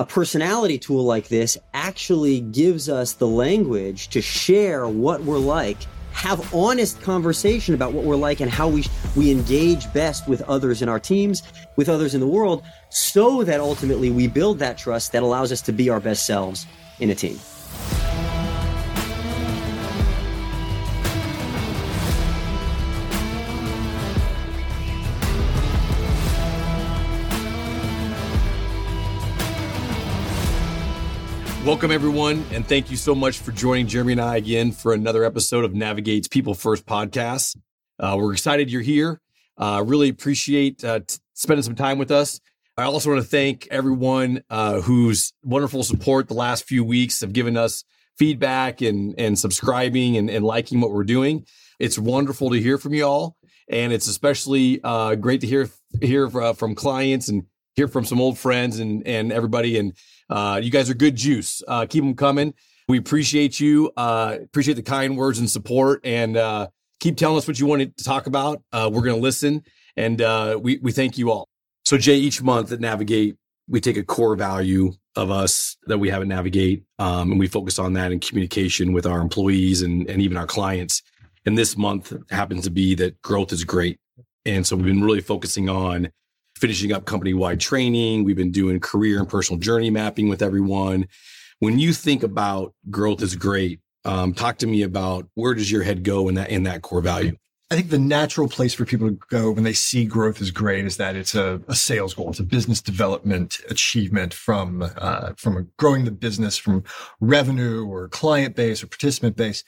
a personality tool like this actually gives us the language to share what we're like have honest conversation about what we're like and how we we engage best with others in our teams, with others in the world, so that ultimately we build that trust that allows us to be our best selves in a team. Welcome, everyone, and thank you so much for joining Jeremy and I again for another episode of Navigate's People First podcast. Uh, we're excited you're here. Uh, really appreciate uh, t- spending some time with us. I also want to thank everyone uh, whose wonderful support the last few weeks have given us feedback and and subscribing and, and liking what we're doing. It's wonderful to hear from you all, and it's especially uh, great to hear hear uh, from clients and hear from some old friends and and everybody. And uh, you guys are good juice. Uh, keep them coming. We appreciate you. Uh, appreciate the kind words and support, and uh, keep telling us what you want to talk about. Uh, we're going to listen, and uh, we we thank you all. So Jay, each month at Navigate, we take a core value of us that we have at Navigate, um, and we focus on that in communication with our employees and and even our clients. And this month happens to be that growth is great, and so we've been really focusing on finishing up company wide training. We've been doing career and personal journey mapping with everyone. When you think about growth is great, um, talk to me about where does your head go in that in that core value. I think the natural place for people to go when they see growth is great is that it's a, a sales goal. It's a business development achievement from uh, from growing the business from revenue or client base or participant base.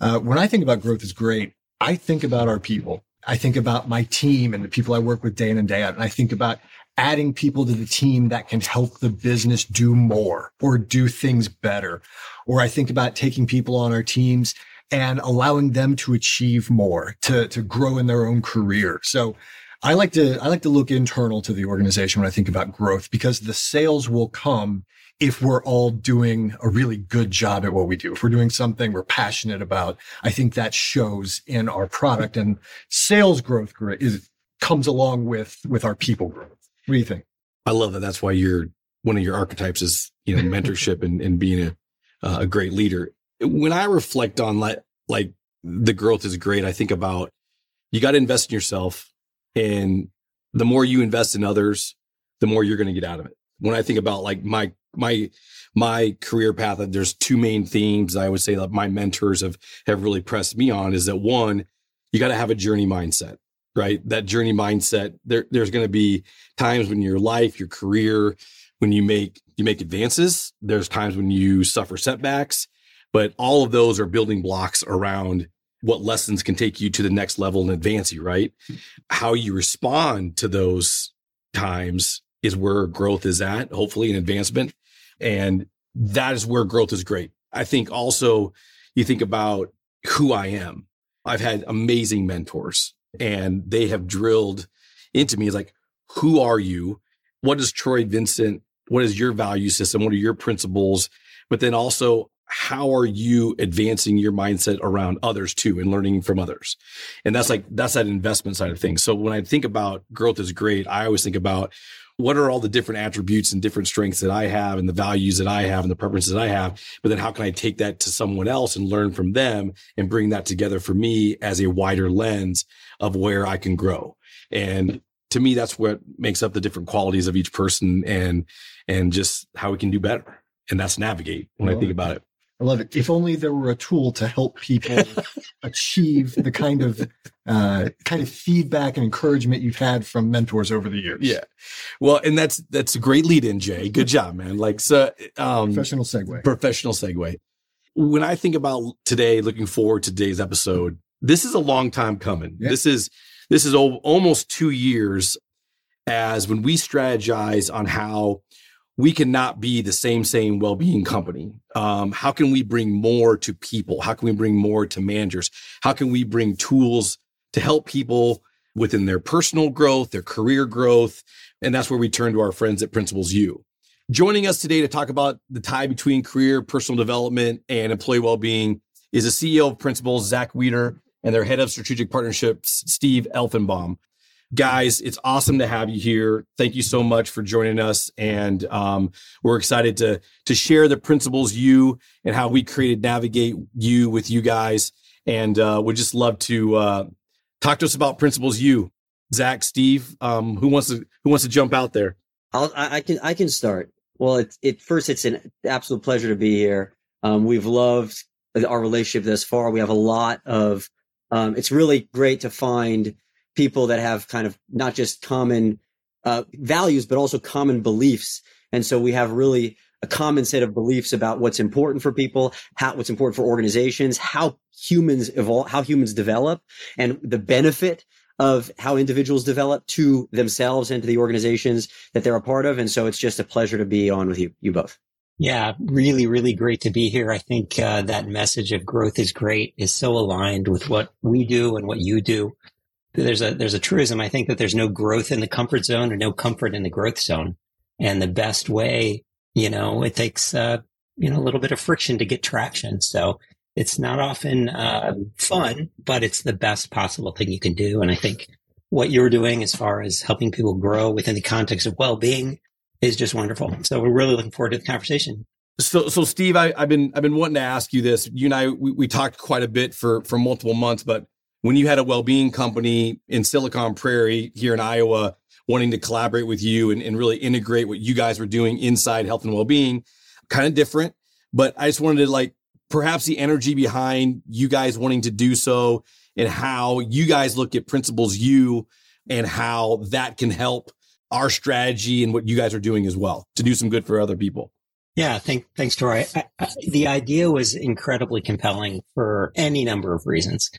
Uh, when I think about growth is great, I think about our people. I think about my team and the people I work with day in and day out. And I think about adding people to the team that can help the business do more or do things better. Or I think about taking people on our teams and allowing them to achieve more, to, to grow in their own career. So I like to, I like to look internal to the organization when I think about growth because the sales will come if we're all doing a really good job at what we do. If we're doing something we're passionate about, I think that shows in our product and sales growth is comes along with with our people growth. What do you think? I love that. That's why you're one of your archetypes is you know mentorship and, and being a uh, a great leader. When I reflect on like like the growth is great, I think about you got to invest in yourself, and the more you invest in others, the more you're going to get out of it. When I think about like my my my career path there's two main themes i would say that my mentors have have really pressed me on is that one you got to have a journey mindset right? That journey mindset there there's going to be times when your life your career when you make you make advances. There's times when you suffer setbacks but all of those are building blocks around what lessons can take you to the next level and advance you right? How you respond to those times is where growth is at, hopefully, an advancement. And that is where growth is great. I think also you think about who I am. I've had amazing mentors and they have drilled into me. It's like, who are you? What is Troy Vincent? What is your value system? What are your principles? But then also, how are you advancing your mindset around others too and learning from others? And that's like, that's that investment side of things. So when I think about growth is great, I always think about what are all the different attributes and different strengths that I have and the values that I have and the preferences that I have? But then how can I take that to someone else and learn from them and bring that together for me as a wider lens of where I can grow? And to me, that's what makes up the different qualities of each person and, and just how we can do better. And that's navigate when I think about it. I love it. If only there were a tool to help people achieve the kind of uh, kind of feedback and encouragement you've had from mentors over the years. Yeah. Well, and that's that's a great lead in, Jay. Good job, man. Like so um professional segue. Professional segue. When I think about today, looking forward to today's episode, this is a long time coming. Yeah. This is this is o- almost two years as when we strategize on how we cannot be the same same well-being company. Um, how can we bring more to people? How can we bring more to managers? How can we bring tools to help people within their personal growth their career growth? And that's where we turn to our friends at principles u. Joining us today to talk about the tie between career personal development and employee well-being is the ceo of principles Zach Weider and their head of strategic partnerships Steve Elfanbaum guys, it's awesome to have you here. Thank you so much for joining us, and um, we're excited to to share the Principles you and how we created Navigate You with you guys, and uh, would just love to uh, talk to us about Principles you. Zach, Steve, um, who wants to who wants to jump out there? I'll, I, I can I can start. Well, it, it first, it's an absolute pleasure to be here. Um, we've loved our relationship thus far. We have a lot of. Um, it's really great to find people that have kind of not just common uh, values, but also common beliefs. And so we have really a common set of beliefs about what's important for people, how what's important for organizations, how humans evolve, how humans develop, and the benefit of how individuals develop to themselves and to the organizations that they're a part of. And so it's just a pleasure to be on with you, you both. Yeah, really, really great to be here. I think uh, that message of growth is great is so aligned with what we do and what you do there's a there's a truism. I think that there's no growth in the comfort zone or no comfort in the growth zone. And the best way, you know, it takes uh, you know a little bit of friction to get traction. So it's not often uh, fun, but it's the best possible thing you can do. And I think what you're doing as far as helping people grow within the context of well-being is just wonderful. So we're really looking forward to the conversation. So, so Steve, I, have been I've been wanting to ask you this. You and I we, we talked quite a bit for for multiple months, but when you had a well-being company in Silicon Prairie here in Iowa wanting to collaborate with you and, and really integrate what you guys were doing inside health and well-being, kind of different. But I just wanted to like perhaps the energy behind you guys wanting to do so and how you guys look at Principles U and how that can help our strategy and what you guys are doing as well to do some good for other people. Yeah, thank, thanks, Troy. I, I, the idea was incredibly compelling for any number of reasons.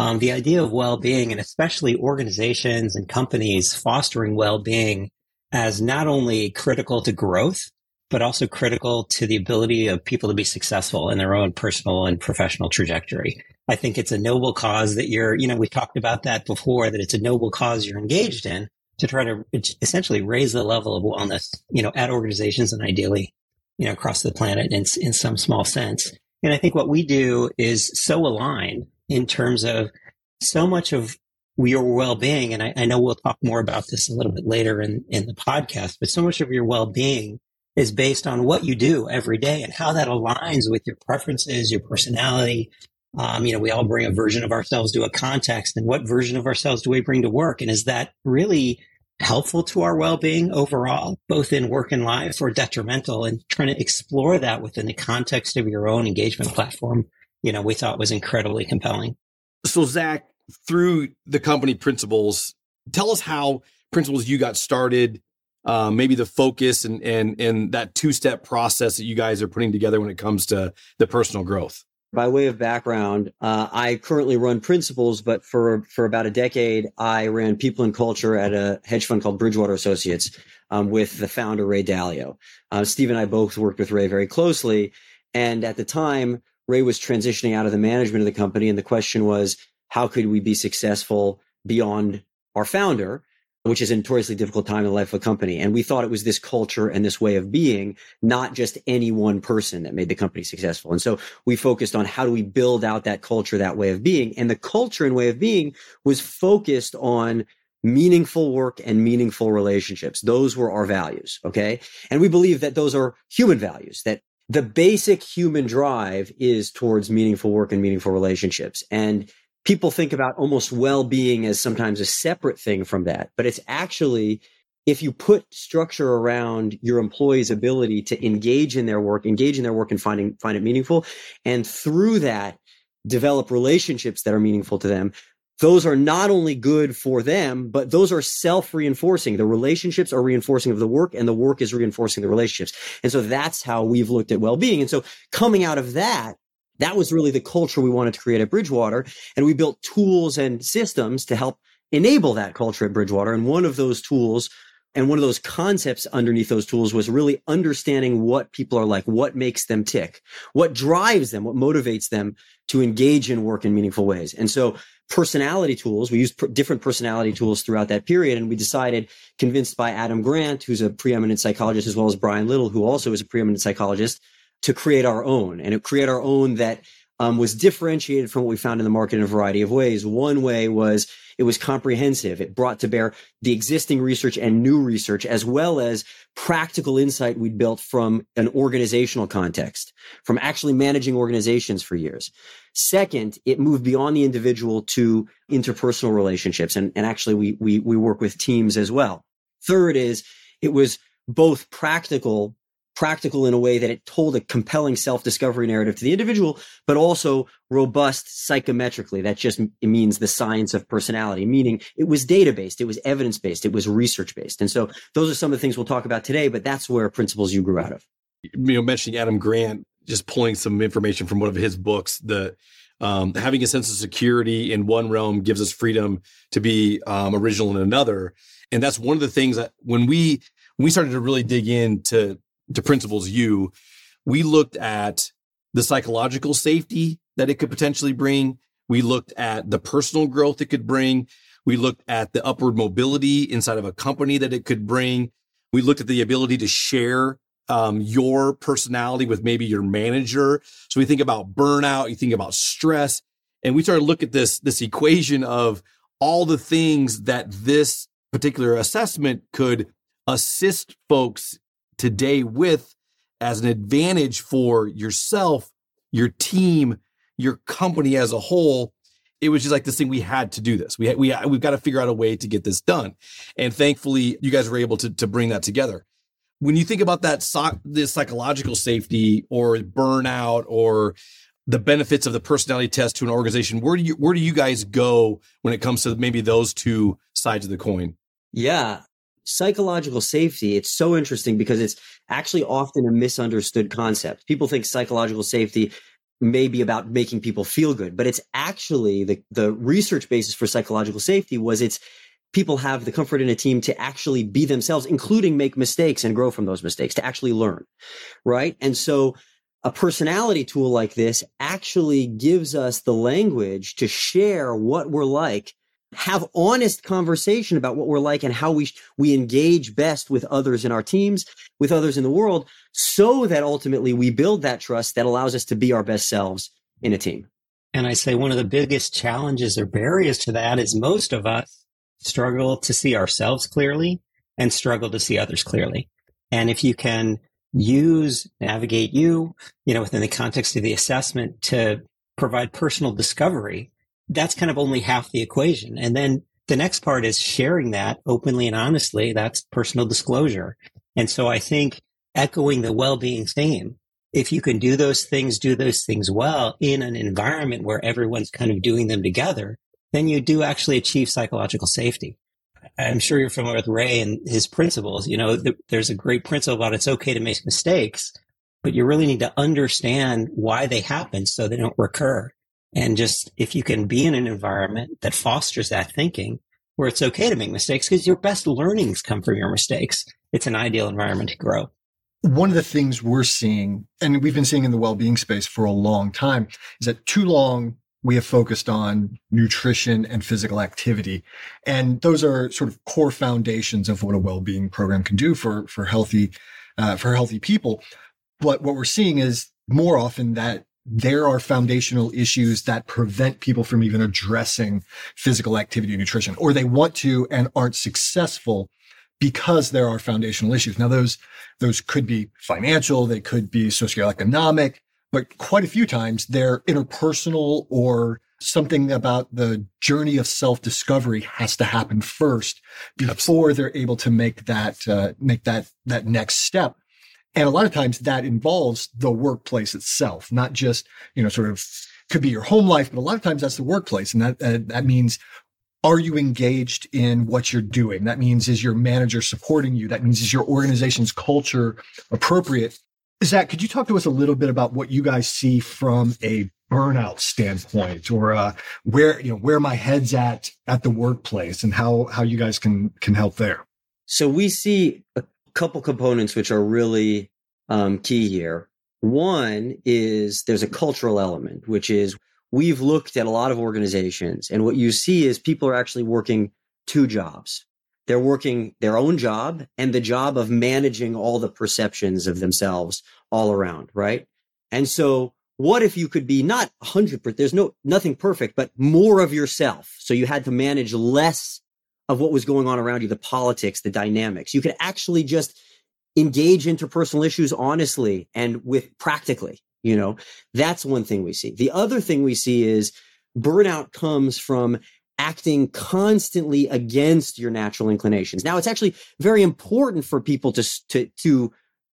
Um, the idea of well-being and especially organizations and companies fostering well-being as not only critical to growth, but also critical to the ability of people to be successful in their own personal and professional trajectory. I think it's a noble cause that you're, you know, we talked about that before, that it's a noble cause you're engaged in to try to essentially raise the level of wellness, you know, at organizations and ideally, you know, across the planet in, in some small sense. And I think what we do is so aligned in terms of so much of your well-being, and I, I, know we'll talk more about this a little bit later in, in the podcast, but so much of your well-being is based on what you do every day and how that aligns with your preferences, your personality. Um, you know, we all bring a version of ourselves to a context, and what version of ourselves do we bring to work? And is that really helpful to our well-being overall, both in work and life, or detrimental? And trying to explore that within the context of your own engagement platform you know, we thought was incredibly compelling. So, Zach, through the company principles, tell us how Principles you got started. Uh, maybe the focus and and and that two step process that you guys are putting together when it comes to the personal growth. By way of background, uh, I currently run Principles, but for for about a decade, I ran people and culture at a hedge fund called Bridgewater Associates um, with the founder Ray Dalio. Uh, Steve and I both worked with Ray very closely, and at the time, Ray was transitioning out of the management of the company. And the question was, how could we be successful beyond our founder, which is a notoriously difficult time in the life of a company? And we thought it was this culture and this way of being, not just any one person that made the company successful. And so we focused on how do we build out that culture, that way of being. And the culture and way of being was focused on meaningful work and meaningful relationships. Those were our values. Okay. And we believe that those are human values, that the basic human drive is towards meaningful work and meaningful relationships. And people think about almost well-being as sometimes a separate thing from that, but it's actually if you put structure around your employees' ability to engage in their work, engage in their work and finding find it meaningful, and through that develop relationships that are meaningful to them, those are not only good for them, but those are self reinforcing. The relationships are reinforcing of the work and the work is reinforcing the relationships. And so that's how we've looked at well being. And so coming out of that, that was really the culture we wanted to create at Bridgewater. And we built tools and systems to help enable that culture at Bridgewater. And one of those tools and one of those concepts underneath those tools was really understanding what people are like, what makes them tick, what drives them, what motivates them to engage in work in meaningful ways. And so personality tools. We used pr- different personality tools throughout that period. And we decided, convinced by Adam Grant, who's a preeminent psychologist, as well as Brian Little, who also is a preeminent psychologist, to create our own and create our own that um, was differentiated from what we found in the market in a variety of ways. One way was It was comprehensive. It brought to bear the existing research and new research, as well as practical insight we'd built from an organizational context, from actually managing organizations for years. Second, it moved beyond the individual to interpersonal relationships. And, and actually we, we, we work with teams as well. Third is it was both practical practical in a way that it told a compelling self-discovery narrative to the individual, but also robust psychometrically. That just means the science of personality, meaning it was data-based, it was evidence-based, it was research-based. And so those are some of the things we'll talk about today, but that's where principles you grew out of. You know, mentioning Adam Grant, just pulling some information from one of his books, the um, having a sense of security in one realm gives us freedom to be um, original in another. And that's one of the things that when we when we started to really dig into to principles U, we looked at the psychological safety that it could potentially bring. We looked at the personal growth it could bring. We looked at the upward mobility inside of a company that it could bring. We looked at the ability to share um, your personality with maybe your manager. So we think about burnout, you think about stress, and we started to look at this this equation of all the things that this particular assessment could assist folks today with as an advantage for yourself, your team, your company as a whole. It was just like this thing. We had to do this. We we we've got to figure out a way to get this done, and thankfully, you guys were able to to bring that together. When you think about that, the psychological safety or burnout or the benefits of the personality test to an organization, where do you where do you guys go when it comes to maybe those two sides of the coin? Yeah, psychological safety, it's so interesting because it's actually often a misunderstood concept. People think psychological safety may be about making people feel good, but it's actually the, the research basis for psychological safety was it's people have the comfort in a team to actually be themselves, including make mistakes and grow from those mistakes, to actually learn. Right. And so a personality tool like this actually gives us the language to share what we're like have honest conversation about what we're like and how we we engage best with others in our teams, with others in the world, so that ultimately we build that trust that allows us to be our best selves in a team. And I say one of the biggest challenges or barriers to that is most of us struggle to see ourselves clearly and struggle to see others clearly. And if you can use navigate you, you know, within the context of the assessment to provide personal discovery that's kind of only half the equation. And then the next part is sharing that openly and honestly. That's personal disclosure. And so I think echoing the well-being theme, if you can do those things, do those things well in an environment where everyone's kind of doing them together, then you do actually achieve psychological safety. I'm sure you're familiar with Ray and his principles. You know, th- there's a great principle about it's okay to make mistakes, but you really need to understand why they happen so they don't recur. And just if you can be in an environment that fosters that thinking where it's okay to make mistakes because your best learnings come from your mistakes, it's an ideal environment to grow. One of the things we're seeing, and we've been seeing in the well-being space for a long time, is that too long we have focused on nutrition and physical activity. And those are sort of core foundations of what a well-being program can do for, for healthy, uh, for healthy people. But what we're seeing is more often that there are foundational issues that prevent people from even addressing physical activity and nutrition, or they want to and aren't successful because there are foundational issues. Now, those, those could be financial, they could be socioeconomic, but quite a few times they're interpersonal or something about the journey of self-discovery has to happen first before Absolutely. they're able to make that, uh, make that, that next step. And a lot of times that involves the workplace itself, not just, you know, sort of could be your home life, but a lot of times that's the workplace. And that, uh, that means, are you engaged in what you're doing? That means, is your manager supporting you? That means, is your organization's culture appropriate? Zach, could you talk to us a little bit about what you guys see from a burnout standpoint or uh, where, you know, where my head's at at the workplace and how, how you guys can, can help there? So we see couple components which are really um, key here. One is there's a cultural element, which is we've looked at a lot of organizations, and what you see is people are actually working two jobs. They're working their own job and the job of managing all the perceptions of themselves all around, right? And so what if you could be not 100%, there's no, nothing perfect, but more of yourself. So you had to manage less of what was going on around you, the politics, the dynamics. You could actually just engage interpersonal issues honestly and with practically, you know, that's one thing we see. The other thing we see is burnout comes from acting constantly against your natural inclinations. Now, it's actually very important for people to, to, to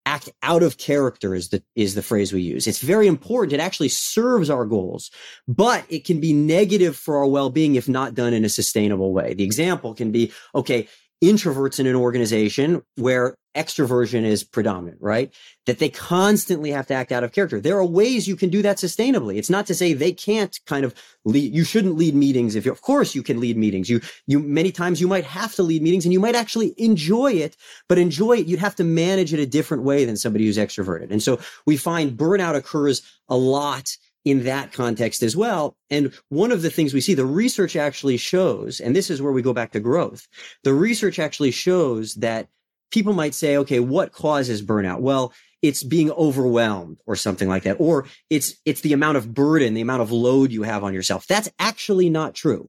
act out of character is the is the phrase we use. It's very important. It actually serves our goals, but it can be negative for our well-being if not done in a sustainable way. The example can be okay, introverts in an organization where extroversion is predominant, right? That they constantly have to act out of character. There are ways you can do that sustainably. It's not to say they can't kind of lead. You shouldn't lead meetings if you, of course you can lead meetings. You, you, many times you might have to lead meetings and you might actually enjoy it, but enjoy it. You'd have to manage it a different way than somebody who's extroverted. And so we find burnout occurs a lot in that context as well. And one of the things we see, the research actually shows, and this is where we go back to growth. The research actually shows that people might say, okay, what causes burnout? Well, it's being overwhelmed or something like that. Or it's, it's the amount of burden, the amount of load you have on yourself. That's actually not true.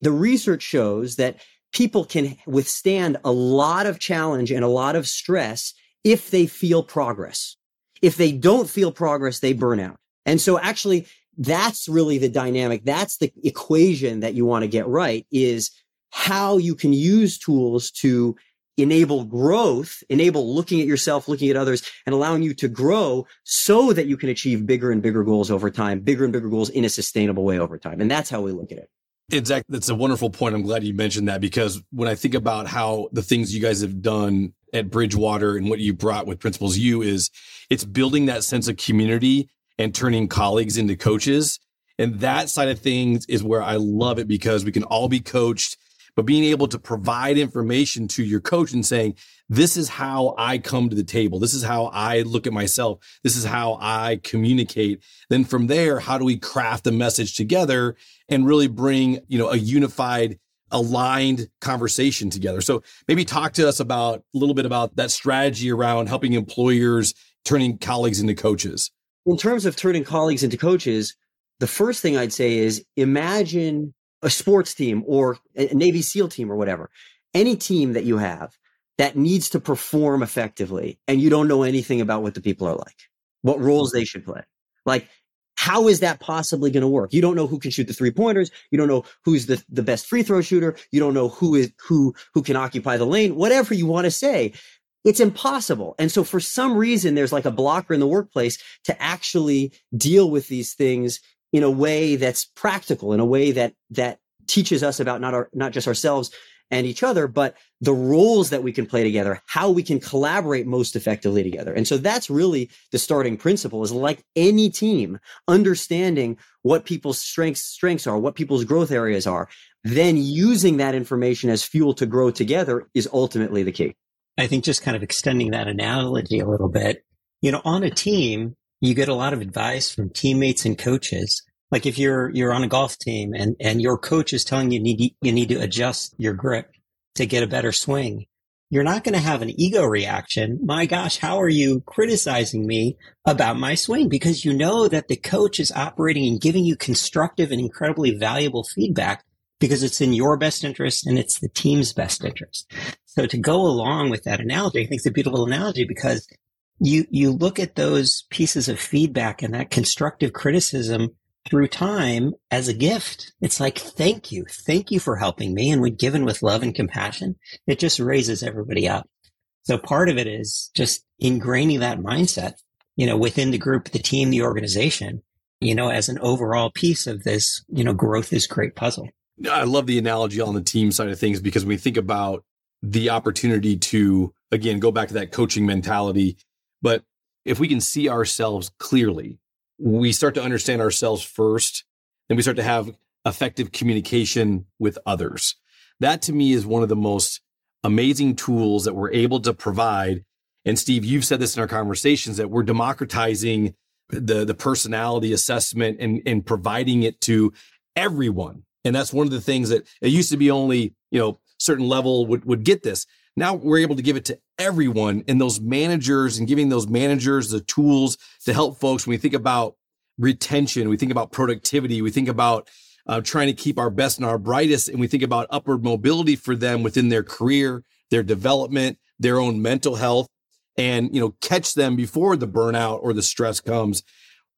The research shows that people can withstand a lot of challenge and a lot of stress if they feel progress. If they don't feel progress, they burn out. And so actually that's really the dynamic. That's the equation that you want to get right is how you can use tools to enable growth, enable looking at yourself, looking at others and allowing you to grow so that you can achieve bigger and bigger goals over time, bigger and bigger goals in a sustainable way over time. And that's how we look at it. Exactly. That's a wonderful point. I'm glad you mentioned that because when I think about how the things you guys have done at Bridgewater and what you brought with Principles U is it's building that sense of community and turning colleagues into coaches. And that side of things is where I love it because we can all be coached but being able to provide information to your coach and saying, this is how I come to the table. This is how I look at myself. This is how I communicate. Then from there, how do we craft a message together and really bring, you know, a unified, aligned conversation together? So maybe talk to us about a little bit about that strategy around helping employers turning colleagues into coaches. In terms of turning colleagues into coaches, the first thing I'd say is imagine a sports team or a Navy SEAL team or whatever, any team that you have that needs to perform effectively and you don't know anything about what the people are like, what roles they should play. Like, how is that possibly going to work? You don't know who can shoot the three pointers. You don't know who's the, the best free throw shooter. You don't know who is, who, who can occupy the lane, whatever you want to say. It's impossible. And so for some reason, there's like a blocker in the workplace to actually deal with these things in a way that's practical, in a way that that teaches us about not our not just ourselves and each other, but the roles that we can play together, how we can collaborate most effectively together. And so that's really the starting principle is like any team, understanding what people's strengths, strengths are, what people's growth areas are, then using that information as fuel to grow together is ultimately the key. I think just kind of extending that analogy a little bit, you know, on a team, you get a lot of advice from teammates and coaches. Like if you're, you're on a golf team and, and your coach is telling you need, you need to adjust your grip to get a better swing. You're not going to have an ego reaction. My gosh, how are you criticizing me about my swing? Because you know that the coach is operating and giving you constructive and incredibly valuable feedback because it's in your best interest and it's the team's best interest. So to go along with that analogy, I think it's a beautiful analogy because you, you look at those pieces of feedback and that constructive criticism through time as a gift. It's like, thank you. Thank you for helping me. And when given with love and compassion, it just raises everybody up. So part of it is just ingraining that mindset, you know, within the group, the team, the organization, you know, as an overall piece of this, you know, growth is great puzzle. I love the analogy on the team side of things because when we think about the opportunity to, again, go back to that coaching mentality but if we can see ourselves clearly, we start to understand ourselves first, then we start to have effective communication with others. That to me is one of the most amazing tools that we're able to provide. And Steve, you've said this in our conversations that we're democratizing the, the personality assessment and, and providing it to everyone. And that's one of the things that it used to be only, you know, certain level would, would get this. Now we're able to give it to everyone and those managers and giving those managers the tools to help folks when we think about retention, we think about productivity, we think about uh, trying to keep our best and our brightest, and we think about upward mobility for them within their career, their development, their own mental health, and you know catch them before the burnout or the stress comes.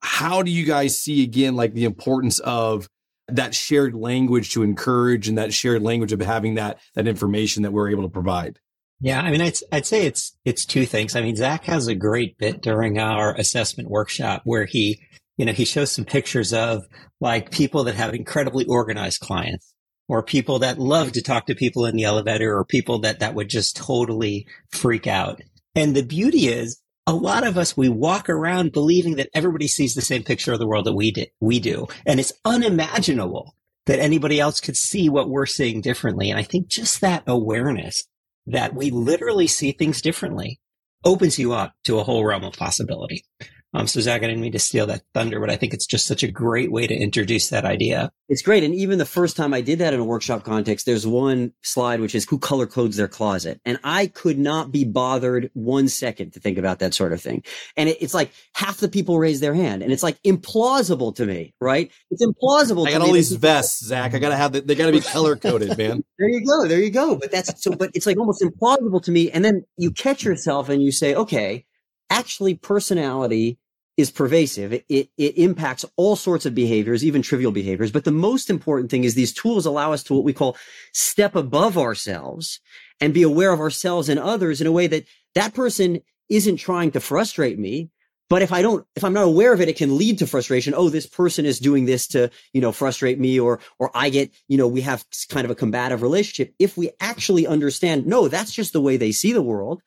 How do you guys see again like the importance of that shared language to encourage and that shared language of having that that information that we're able to provide? Yeah, I mean, I'd, I'd say it's it's two things. I mean, Zach has a great bit during our assessment workshop where he, you know, he shows some pictures of like people that have incredibly organized clients, or people that love to talk to people in the elevator, or people that that would just totally freak out. And the beauty is, a lot of us we walk around believing that everybody sees the same picture of the world that we do. We do, and it's unimaginable that anybody else could see what we're seeing differently. And I think just that awareness that we literally see things differently opens you up to a whole realm of possibility. Um, so Zach, I didn't mean to steal that thunder, but I think it's just such a great way to introduce that idea. It's great. And even the first time I did that in a workshop context, there's one slide, which is who color codes their closet. And I could not be bothered one second to think about that sort of thing. And it, it's like half the people raise their hand and it's like implausible to me, right? It's implausible. To me. I got all these vests, Zach. I got to have the, they got to be color coded, man. there you go. There you go. But that's so, but it's like almost implausible to me. And then you catch yourself and you say, okay, actually personality is pervasive. It, it, impacts all sorts of behaviors, even trivial behaviors. But the most important thing is these tools allow us to what we call step above ourselves and be aware of ourselves and others in a way that that person isn't trying to frustrate me. But if I don't, if I'm not aware of it, it can lead to frustration. Oh, this person is doing this to, you know, frustrate me or, or I get, you know, we have kind of a combative relationship. If we actually understand, no, that's just the way they see the world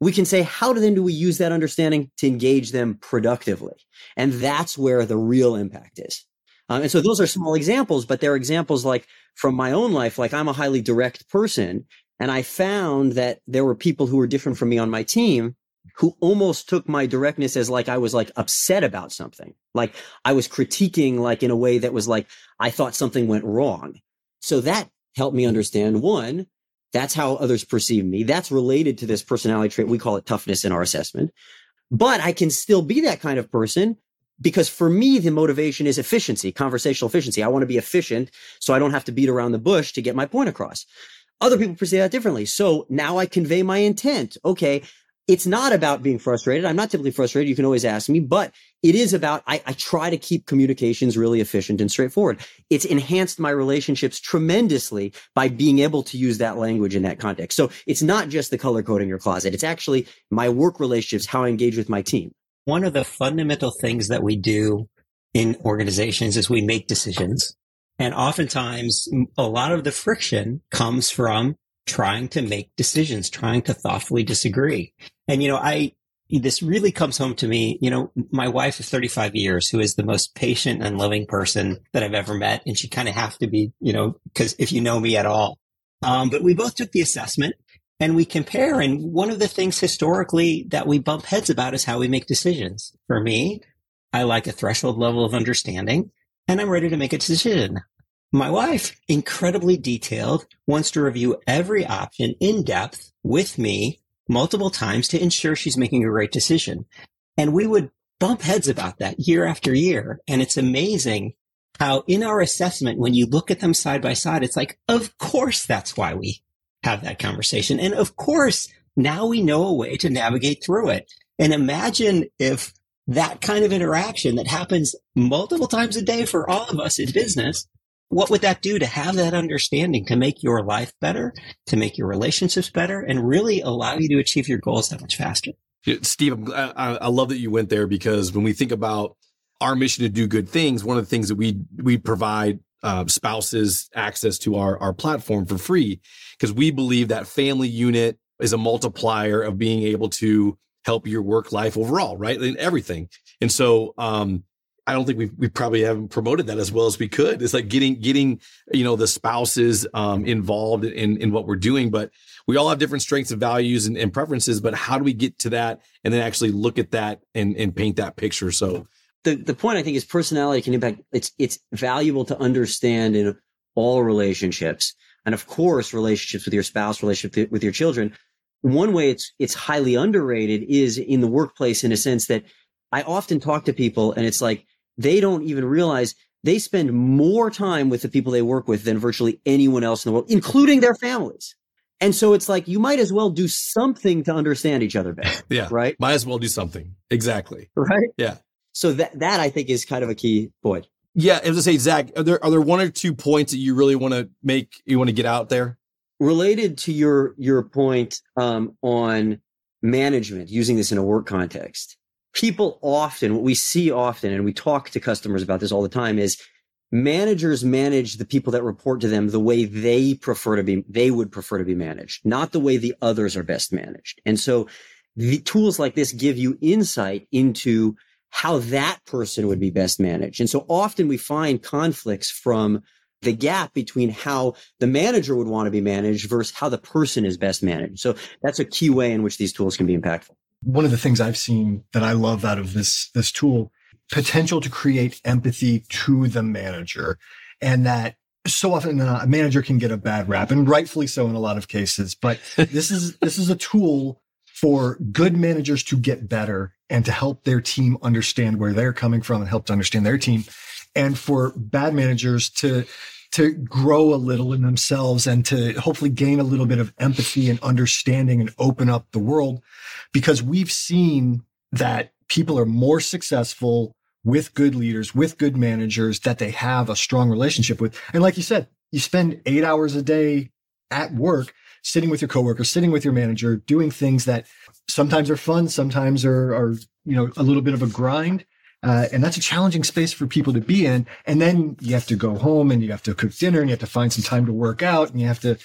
we can say, how then do we use that understanding to engage them productively? And that's where the real impact is. Um, and so those are small examples, but they're examples like from my own life. Like I'm a highly direct person and I found that there were people who were different from me on my team who almost took my directness as like I was like upset about something. Like I was critiquing like in a way that was like, I thought something went wrong. So that helped me understand one, that's how others perceive me. That's related to this personality trait. We call it toughness in our assessment. But I can still be that kind of person because for me, the motivation is efficiency, conversational efficiency. I want to be efficient so I don't have to beat around the bush to get my point across. Other people perceive that differently. So now I convey my intent. Okay it's not about being frustrated. I'm not typically frustrated. You can always ask me, but it is about, I, I, try to keep communications really efficient and straightforward. It's enhanced my relationships tremendously by being able to use that language in that context. So it's not just the color coding your closet. It's actually my work relationships, how I engage with my team. One of the fundamental things that we do in organizations is we make decisions. And oftentimes a lot of the friction comes from trying to make decisions, trying to thoughtfully disagree. And, you know, I, this really comes home to me. You know, my wife of 35 years, who is the most patient and loving person that I've ever met. And she kind of have to be, you know, cause if you know me at all. Um, but we both took the assessment and we compare. And one of the things historically that we bump heads about is how we make decisions. For me, I like a threshold level of understanding and I'm ready to make a decision. My wife, incredibly detailed, wants to review every option in depth with me multiple times to ensure she's making a right decision. And we would bump heads about that year after year. And it's amazing how in our assessment, when you look at them side by side, it's like, of course, that's why we have that conversation. And of course, now we know a way to navigate through it. And imagine if that kind of interaction that happens multiple times a day for all of us in business what would that do to have that understanding to make your life better, to make your relationships better, and really allow you to achieve your goals that much faster? Steve, I, I love that you went there because when we think about our mission to do good things, one of the things that we we provide uh, spouses access to our our platform for free because we believe that family unit is a multiplier of being able to help your work life overall, right? In everything. And so, um, I don't think we we probably haven't promoted that as well as we could. It's like getting getting you know the spouses um, involved in in what we're doing, but we all have different strengths and values and, and, preferences. But how do we get to that and then actually look at that and and paint that picture? So the the point I think is personality can impact. It's it's valuable to understand in all relationships, and of course relationships with your spouse, relationship with your children. One way it's it's highly underrated is in the workplace in a sense that I often talk to people and it's like they don't even realize they spend more time with the people they work with than virtually anyone else in the world, including their families. And so it's like you might as well do something to understand each other better. Yeah. Right. Might as well do something. Exactly. Right. Yeah. So that that I think is kind of a key point. Yeah. As I say, Zach, are there are there one or two points that you really want to make? You want to get out there? Related to your your point um, on management, using this in a work context, people often what we see often, and we talk to customers about this all the time, is managers manage the people that report to them the way they prefer to be they would prefer to be managed not the way the others are best managed. And so the tools like this give you insight into how that person would be best managed. And so often we find conflicts from the gap between how the manager would want to be managed versus how the person is best managed. So that's a key way in which these tools can be impactful one of the things i've seen that i love out of this this tool potential to create empathy to the manager. And that so often uh, a manager can get a bad rap and rightfully so in a lot of cases but this is this is a tool for good managers to get better and to help their team understand where they're coming from and help to understand their team. And for bad managers to to grow a little in themselves and to hopefully gain a little bit of empathy and understanding and open up the world because we've seen that people are more successful with good leaders, with good managers that they have a strong relationship with. And like you said, you spend eight hours a day at work, sitting with your coworker, sitting with your manager, doing things that sometimes are fun, sometimes are, are you know, a little bit of a grind. Uh, and that's a challenging space for people to be in. And then you have to go home and you have to cook dinner and you have to find some time to work out and you have to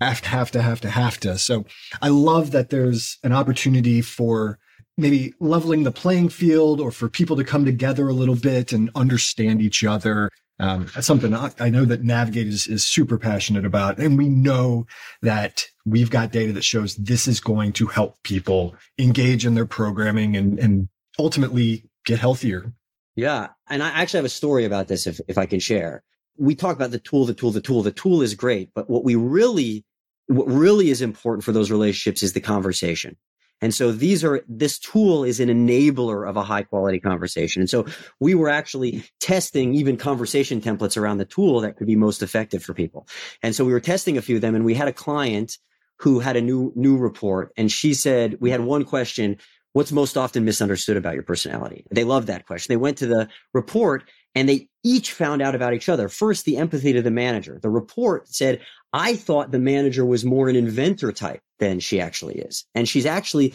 have to, have to, have to, have to. So I love that there's an opportunity for maybe leveling the playing field or for people to come together a little bit and understand each other. Um, that's something I know that Navigate is, is super passionate about. And we know that we've got data that shows this is going to help people engage in their programming and, and ultimately get healthier. Yeah. And I actually have a story about this if, if I can share. We talk about the tool, the tool, the tool. The tool is great, but what we really, what really is important for those relationships is the conversation. And so these are, this tool is an enabler of a high quality conversation. And so we were actually testing even conversation templates around the tool that could be most effective for people. And so we were testing a few of them and we had a client who had a new, new report and she said, we had one question. What's most often misunderstood about your personality? They loved that question. They went to the report and they each found out about each other. First, the empathy to the manager. The report said, I thought the manager was more an inventor type than she actually is. And she's actually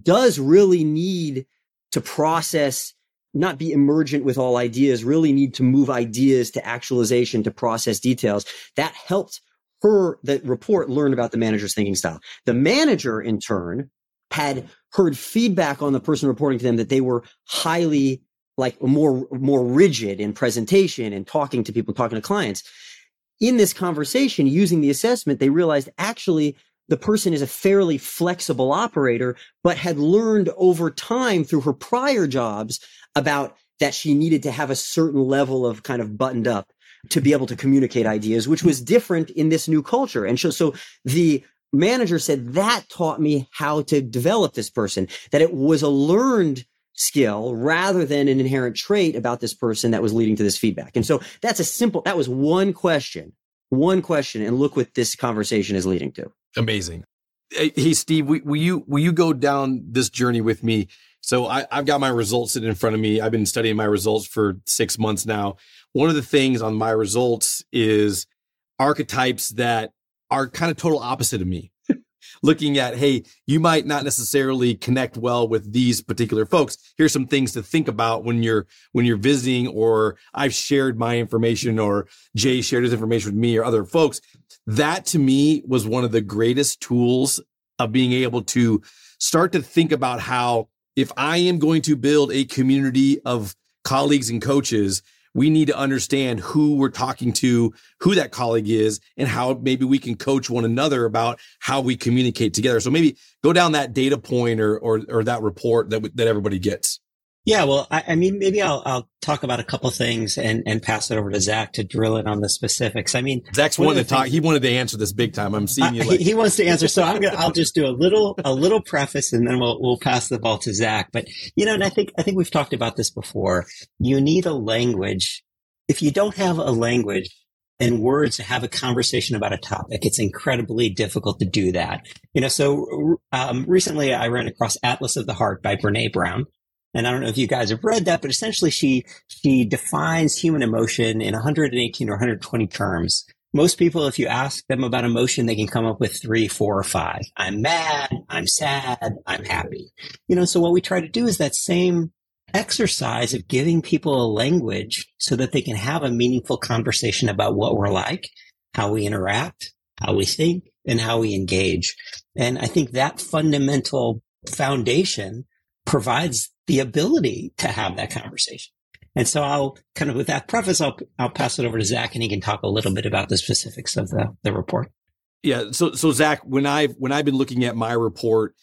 does really need to process, not be emergent with all ideas, really need to move ideas to actualization to process details. That helped her, the report learn about the manager's thinking style. The manager in turn had heard feedback on the person reporting to them that they were highly like more, more rigid in presentation and talking to people, talking to clients. In this conversation, using the assessment, they realized actually the person is a fairly flexible operator, but had learned over time through her prior jobs about that she needed to have a certain level of kind of buttoned up to be able to communicate ideas, which was different in this new culture. And so, so the manager said that taught me how to develop this person, that it was a learned skill rather than an inherent trait about this person that was leading to this feedback. And so that's a simple, that was one question, one question. And look what this conversation is leading to. Amazing. Hey, Steve, will you will you go down this journey with me? So I, have got my results sitting in front of me. I've been studying my results for six months now. One of the things on my results is archetypes that are kind of total opposite of me. Looking at, hey, you might not necessarily connect well with these particular folks. Here's some things to think about when you're when you're visiting, or I've shared my information, or Jay shared his information with me or other folks that to me was one of the greatest tools of being able to start to think about how if I am going to build a community of colleagues and coaches, we need to understand who we're talking to, who that colleague is, and how maybe we can coach one another about how we communicate together. So maybe go down that data point or or, or that report that that everybody gets. Yeah, well, I, I, mean, maybe I'll, I'll talk about a couple things and, and pass it over to Zach to drill in on the specifics. I mean, Zach's wanted to talk. He wanted to answer this big time. I'm seeing you. Like- he, he, wants to answer, so I'm gonna. I'll just do a little a little preface, and then we'll we'll pass the ball to Zach. But you know, and I think I think we've talked about this before. You need a language. If you don't have a language and words to have a conversation about a topic, it's incredibly difficult to do that. You know, so um, recently I ran across Atlas of the Heart by Brene Brown and I don't know if you guys have read that, but essentially she she defines human emotion in 118 or 120 terms. Most people, if you ask them about emotion, they can come up with three, four, or five. I'm mad, I'm sad, I'm happy. You know, so what we try to do is that same exercise of giving people a language so that they can have a meaningful conversation about what we're like, how we interact, how we think, and how we engage. And I think that fundamental foundation provides the ability to have that conversation. And so I'll kind of with that preface, I'll, I'll pass it over to Zach and he can talk a little bit about the specifics of the, the report. Yeah. So, so Zach, when I've, when I've been looking at my report,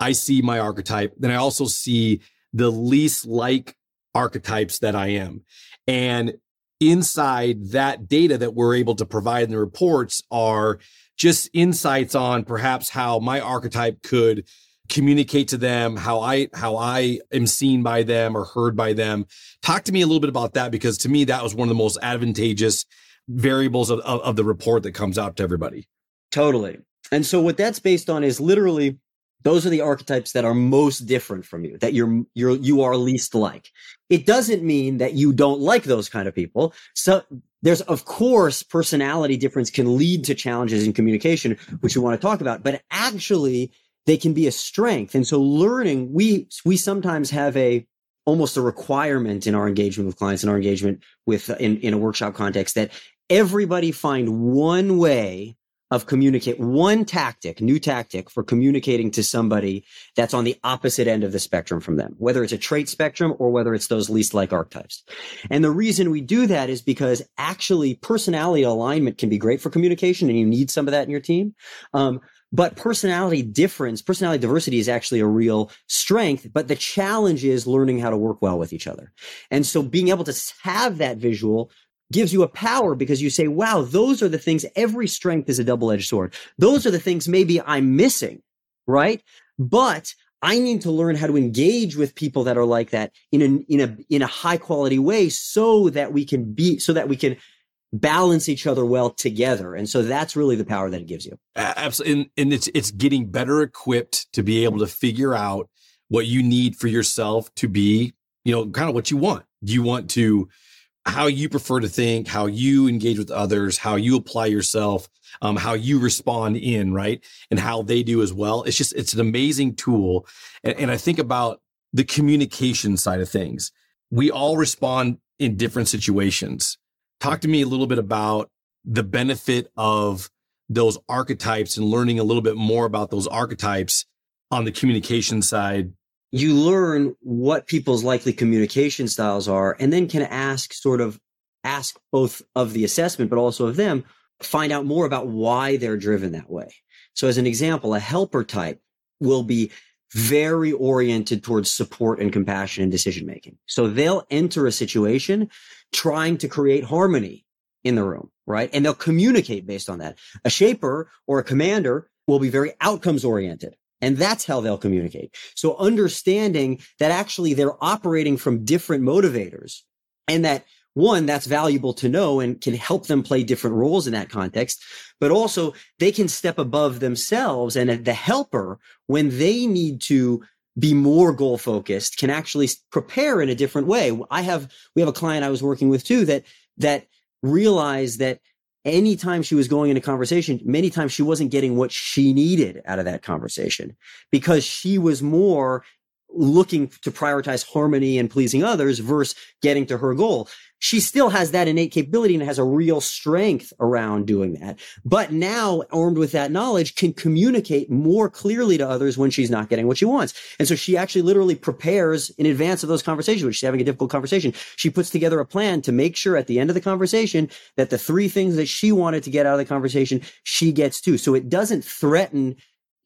I see my archetype. Then I also see the least like archetypes that I am. And inside that data that we're able to provide in the reports are just insights on perhaps how my archetype could communicate to them how I how I am seen by them or heard by them. Talk to me a little bit about that because to me that was one of the most advantageous variables of, of, of the report that comes out to everybody. Totally. And so what that's based on is literally those are the archetypes that are most different from you that you're you're you are least like it doesn't mean that you don't like those kind of people so there's of course personality difference can lead to challenges in communication which we want to talk about but actually they can be a strength. And so learning, we, we sometimes have a, almost a requirement in our engagement with clients and our engagement with, in, in a workshop context that everybody find one way of communicate one tactic, new tactic for communicating to somebody that's on the opposite end of the spectrum from them, whether it's a trait spectrum or whether it's those least like archetypes. And the reason we do that is because actually personality alignment can be great for communication and you need some of that in your team. Um, but personality difference, personality diversity is actually a real strength. But the challenge is learning how to work well with each other. And so being able to have that visual gives you a power because you say, wow, those are the things, every strength is a double edged sword. Those are the things maybe I'm missing, right? But I need to learn how to engage with people that are like that in a, in a, in a high quality way so that we can be, so that we can balance each other well together. And so that's really the power that it gives you. Absolutely. And, and it's, it's getting better equipped to be able to figure out what you need for yourself to be, you know, kind of what you want. Do you want to, how you prefer to think, how you engage with others, how you apply yourself, um, how you respond in, right? And how they do as well. It's just, it's an amazing tool. And, and I think about the communication side of things. We all respond in different situations Talk to me a little bit about the benefit of those archetypes and learning a little bit more about those archetypes on the communication side. You learn what people's likely communication styles are and then can ask sort of ask both of the assessment, but also of them, find out more about why they're driven that way. So as an example, a helper type will be very oriented towards support and compassion and decision making. So they'll enter a situation trying to create harmony in the room, right? And they'll communicate based on that. A shaper or a commander will be very outcomes oriented. And that's how they'll communicate. So understanding that actually they're operating from different motivators and that one, that's valuable to know and can help them play different roles in that context. But also they can step above themselves and the helper when they need to be more goal focused can actually prepare in a different way. I have, we have a client I was working with too that, that realized that anytime she was going into conversation, many times she wasn't getting what she needed out of that conversation because she was more looking to prioritize harmony and pleasing others versus getting to her goal she still has that innate capability and has a real strength around doing that. But now, armed with that knowledge, can communicate more clearly to others when she's not getting what she wants. And so she actually literally prepares in advance of those conversations, when she's having a difficult conversation. She puts together a plan to make sure at the end of the conversation that the three things that she wanted to get out of the conversation, she gets to. So it doesn't threaten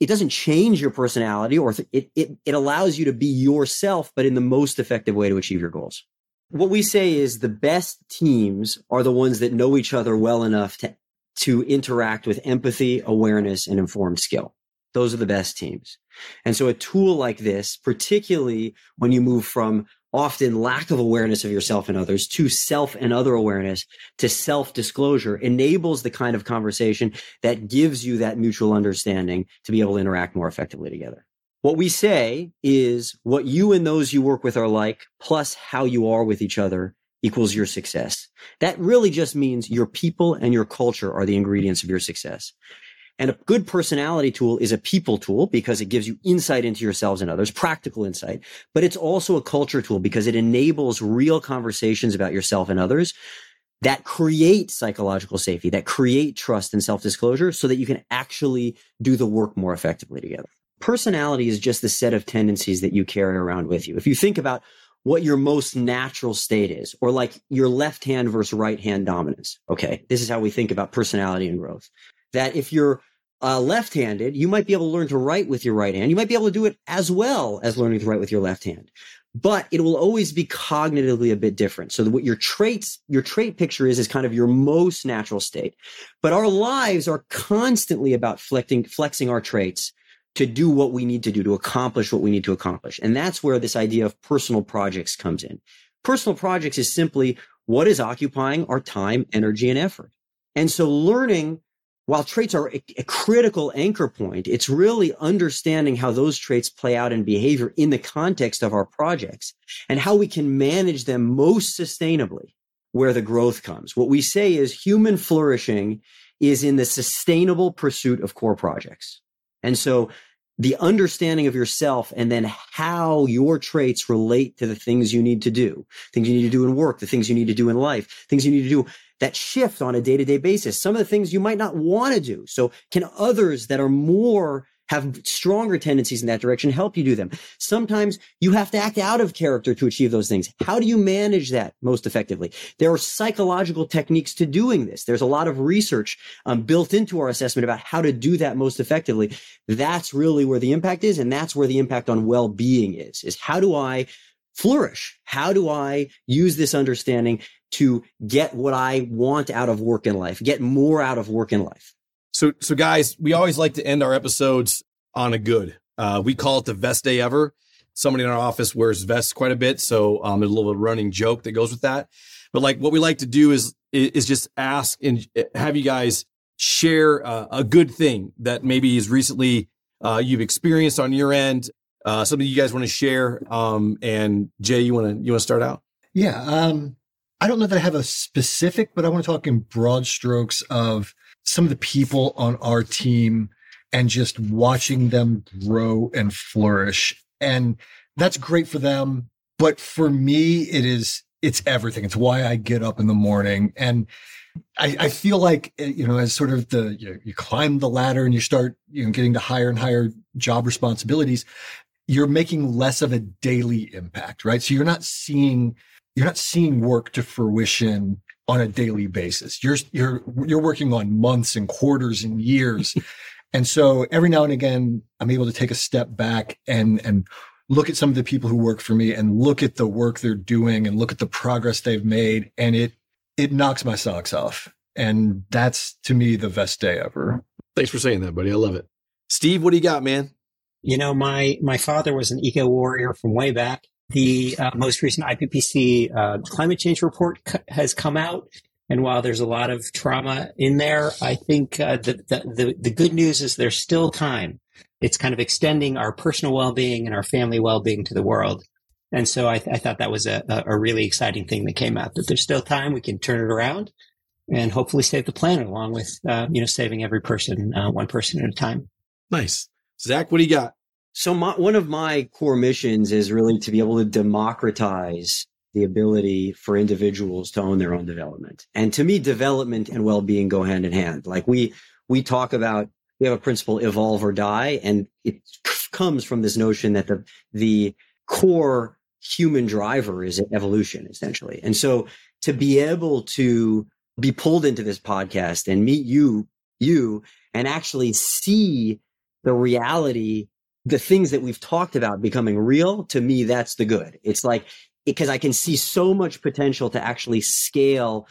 it doesn't change your personality or th- it, it, it allows you to be yourself, but in the most effective way to achieve your goals. What we say is the best teams are the ones that know each other well enough to, to interact with empathy, awareness, and informed skill. Those are the best teams. And so a tool like this, particularly when you move from often lack of awareness of yourself and others to self and other awareness to self disclosure enables the kind of conversation that gives you that mutual understanding to be able to interact more effectively together. What we say is what you and those you work with are like, plus how you are with each other equals your success. That really just means your people and your culture are the ingredients of your success. And a good personality tool is a people tool because it gives you insight into yourselves and others, practical insight. But it's also a culture tool because it enables real conversations about yourself and others that create psychological safety, that create trust and self disclosure so that you can actually do the work more effectively together. Personality is just the set of tendencies that you carry around with you. If you think about what your most natural state is, or like your left hand versus right hand dominance. Okay. This is how we think about personality and growth that if you're uh, left-handed, you might be able to learn to write with your right hand. You might be able to do it as well as learning to write with your left hand, but it will always be cognitively a bit different. So what your traits, your trait picture is, is kind of your most natural state. But our lives are constantly about flexing, flexing our traits to do what we need to do, to accomplish what we need to accomplish. And that's where this idea of personal projects comes in. Personal projects is simply what is occupying our time, energy, and effort. And so learning while traits are a, a, critical anchor point, it's really understanding how those traits play out in behavior in the context of our projects and how we can manage them most sustainably where the growth comes. What we say is human flourishing is in the sustainable pursuit of core projects. And so the understanding of yourself and then how your traits relate to the things you need to do, things you need to do in work, the things you need to do in life, things you need to do that shift on a day to day basis. Some of the things you might not want to do. So can others that are more have stronger tendencies in that direction help you do them. Sometimes you have to act out of character to achieve those things. How do you manage that most effectively? There are psychological techniques to doing this. There's a lot of research um, built into our assessment about how to do that most effectively. That's really where the impact is. And that's where the impact on well-being is, is how do I flourish? How do I use this understanding to get what I want out of work in life, get more out of work in life. So, so guys, we always like to end our episodes on a good. Uh, we call it the best day ever. Somebody in our office wears vests quite a bit, so um, there's a little running joke that goes with that. But like, what we like to do is is just ask and have you guys share uh, a good thing that maybe is recently uh, you've experienced on your end. Uh, something you guys want to share. Um, and Jay, you want to you want to start out? Yeah. Um, I don't know that I have a specific, but I want to talk in broad strokes of some of the people on our team and just watching them grow and flourish. And that's great for them. But for me, it is, it's everything. It's why I get up in the morning. And I, I feel like, eh, you know, as sort of the, you, know, you climb the ladder and you start, you know, getting to higher and higher job responsibilities, you're making less of a daily impact, right? So you're not seeing you're not seeing work to fruition on a daily basis. You're you're you're working on months and quarters and years. and so every now and again I'm able to take a step back and and look at some of the people who work for me and look at the work they're doing and look at the progress they've made and it it knocks my socks off. And that's to me the best day ever. Thanks for saying that, buddy. I love it. Steve, what do you got, man? You know, my my father was an eco warrior from way back the uh, most recent IPCC uh, climate change report c- has come out. And while there's a lot of trauma in there, I think uh, the, the, the, good news is there's still time. It's kind of extending our personal well-being and our family well-being to the world. And so I, th- I thought that was a, a really exciting thing that came out that there's still time. We can turn it around and hopefully save the planet along with, uh, you know, saving every person, uh, one person at a time. Nice. Zach, what do you got? So my, one of my core missions is really to be able to democratize the ability for individuals to own their own development. And to me, development and well-being go hand in hand. Like we, we talk about, we have a principle, evolve or die. And it comes from this notion that the, the core human driver is evolution, essentially. And so to be able to be pulled into this podcast and meet you, you, and actually see the reality, the things that we've talked about becoming real, to me, that's the good. It's like, because I can see so much potential to actually scale,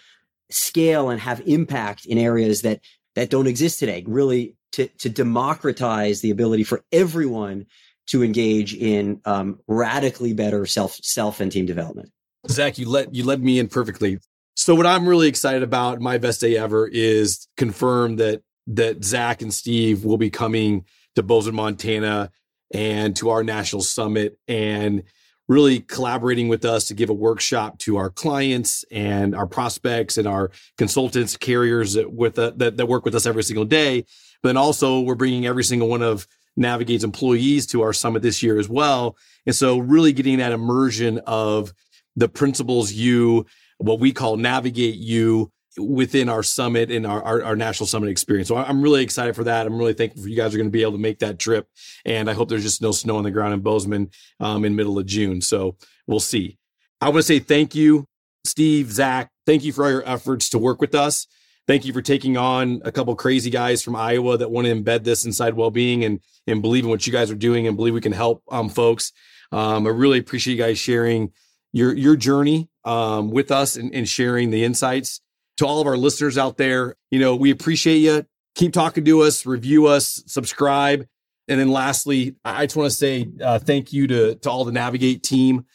scale and have impact in areas that, that don't exist today. Really to, to democratize the ability for everyone to engage in um, radically better self, self and team development. Zach, you let, you led me in perfectly. So what I'm really excited about my best day ever is confirm that that Zach and Steve will be coming to Bozeman, Montana and to our national summit and really collaborating with us to give a workshop to our clients and our prospects and our consultants, carriers that with uh, that, that work with us every single day. But then also we're bringing every single one of Navigate's employees to our summit this year as well. And so really getting that immersion of the principles you, what we call navigate you within our summit and our, our, our, national summit experience. So I'm really excited for that. I'm really thankful for you guys are going to be able to make that trip. And I hope there's just no snow on the ground in Bozeman um, in middle of June. So we'll see. I want to say thank you, Steve, Zach. Thank you for all your efforts to work with us. Thank you for taking on a couple crazy guys from Iowa that want to embed this inside well-being and and believe in what you guys are doing and believe we can help um, folks. Um, I really appreciate you guys sharing your your journey um, with us and, and sharing the insights to all of our listeners out there, you know, we appreciate you. Keep talking to us, review us, subscribe. And then lastly, I just want to say uh, thank you to, to all the Navigate team.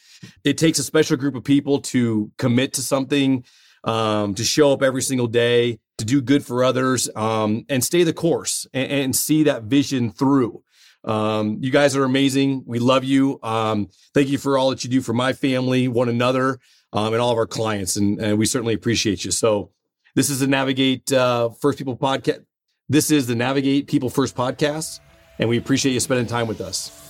It takes a special group of people to commit to something, um, to show up every single day, to do good for others, um, and stay the course and, and, see that vision through. Um, you guys are amazing. We love you. Um, thank you for all that you do for my family, one another um, and all of our clients. And, and, we certainly appreciate you. So this is the Navigate uh, First People podcast. This is the Navigate People First podcast. And we appreciate you spending time with us.